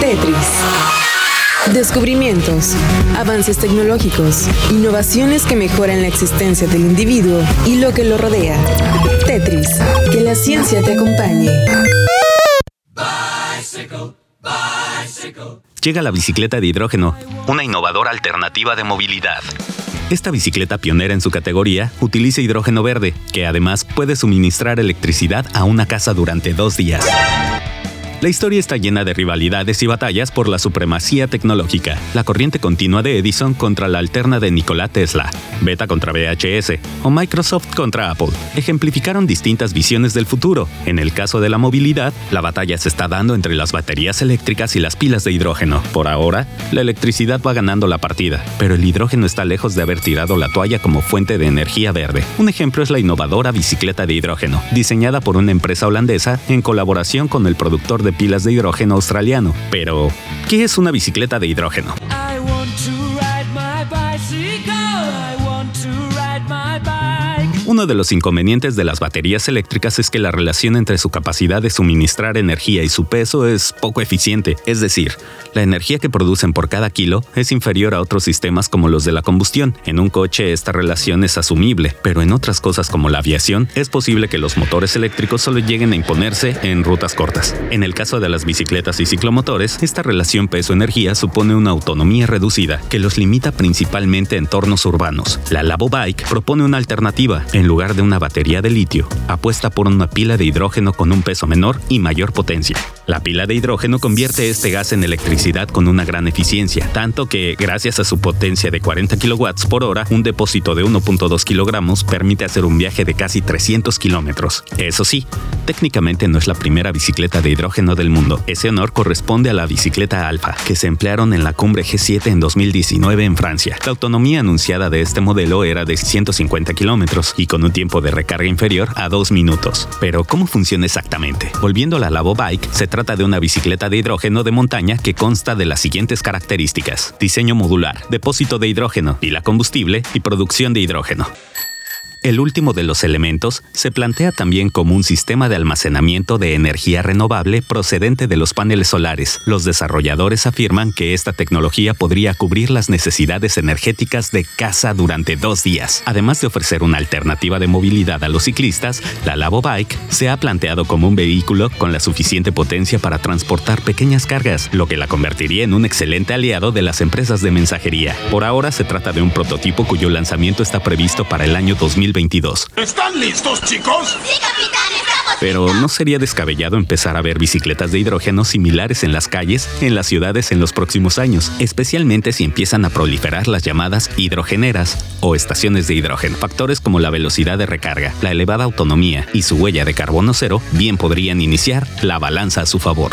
Tetris. Descubrimientos, avances tecnológicos, innovaciones que mejoran la existencia del individuo y lo que lo rodea. Tetris, que la ciencia te acompañe. Llega la bicicleta de hidrógeno, una innovadora alternativa de movilidad. Esta bicicleta pionera en su categoría utiliza hidrógeno verde, que además puede suministrar electricidad a una casa durante dos días. La historia está llena de rivalidades y batallas por la supremacía tecnológica. La corriente continua de Edison contra la alterna de Nikola Tesla, Beta contra VHS o Microsoft contra Apple ejemplificaron distintas visiones del futuro. En el caso de la movilidad, la batalla se está dando entre las baterías eléctricas y las pilas de hidrógeno. Por ahora, la electricidad va ganando la partida, pero el hidrógeno está lejos de haber tirado la toalla como fuente de energía verde. Un ejemplo es la innovadora bicicleta de hidrógeno, diseñada por una empresa holandesa en colaboración con el productor de pilas de hidrógeno australiano. Pero, ¿qué es una bicicleta de hidrógeno? Uno de los inconvenientes de las baterías eléctricas es que la relación entre su capacidad de suministrar energía y su peso es poco eficiente, es decir, la energía que producen por cada kilo es inferior a otros sistemas como los de la combustión. En un coche esta relación es asumible, pero en otras cosas como la aviación es posible que los motores eléctricos solo lleguen a imponerse en rutas cortas. En el caso de las bicicletas y ciclomotores, esta relación peso-energía supone una autonomía reducida que los limita principalmente en entornos urbanos. La Labo Bike propone una alternativa lugar de una batería de litio, apuesta por una pila de hidrógeno con un peso menor y mayor potencia. La pila de hidrógeno convierte este gas en electricidad con una gran eficiencia, tanto que, gracias a su potencia de 40 kW por hora, un depósito de 1.2 kilogramos permite hacer un viaje de casi 300 kilómetros. Eso sí, técnicamente no es la primera bicicleta de hidrógeno del mundo. Ese honor corresponde a la bicicleta Alfa, que se emplearon en la cumbre G7 en 2019 en Francia. La autonomía anunciada de este modelo era de 150 kilómetros y con un tiempo de recarga inferior a 2 minutos. Pero, ¿cómo funciona exactamente? Volviendo a la Labo Bike, se trata de una bicicleta de hidrógeno de montaña que consta de las siguientes características. Diseño modular, depósito de hidrógeno, pila combustible y producción de hidrógeno. El último de los elementos se plantea también como un sistema de almacenamiento de energía renovable procedente de los paneles solares. Los desarrolladores afirman que esta tecnología podría cubrir las necesidades energéticas de casa durante dos días. Además de ofrecer una alternativa de movilidad a los ciclistas, la Labo Bike se ha planteado como un vehículo con la suficiente potencia para transportar pequeñas cargas, lo que la convertiría en un excelente aliado de las empresas de mensajería. Por ahora se trata de un prototipo cuyo lanzamiento está previsto para el año 2020 ¿Están listos, chicos? Sí, capitán, estamos Pero no sería descabellado empezar a ver bicicletas de hidrógeno similares en las calles, en las ciudades en los próximos años, especialmente si empiezan a proliferar las llamadas hidrogeneras o estaciones de hidrógeno. Factores como la velocidad de recarga, la elevada autonomía y su huella de carbono cero bien podrían iniciar la balanza a su favor.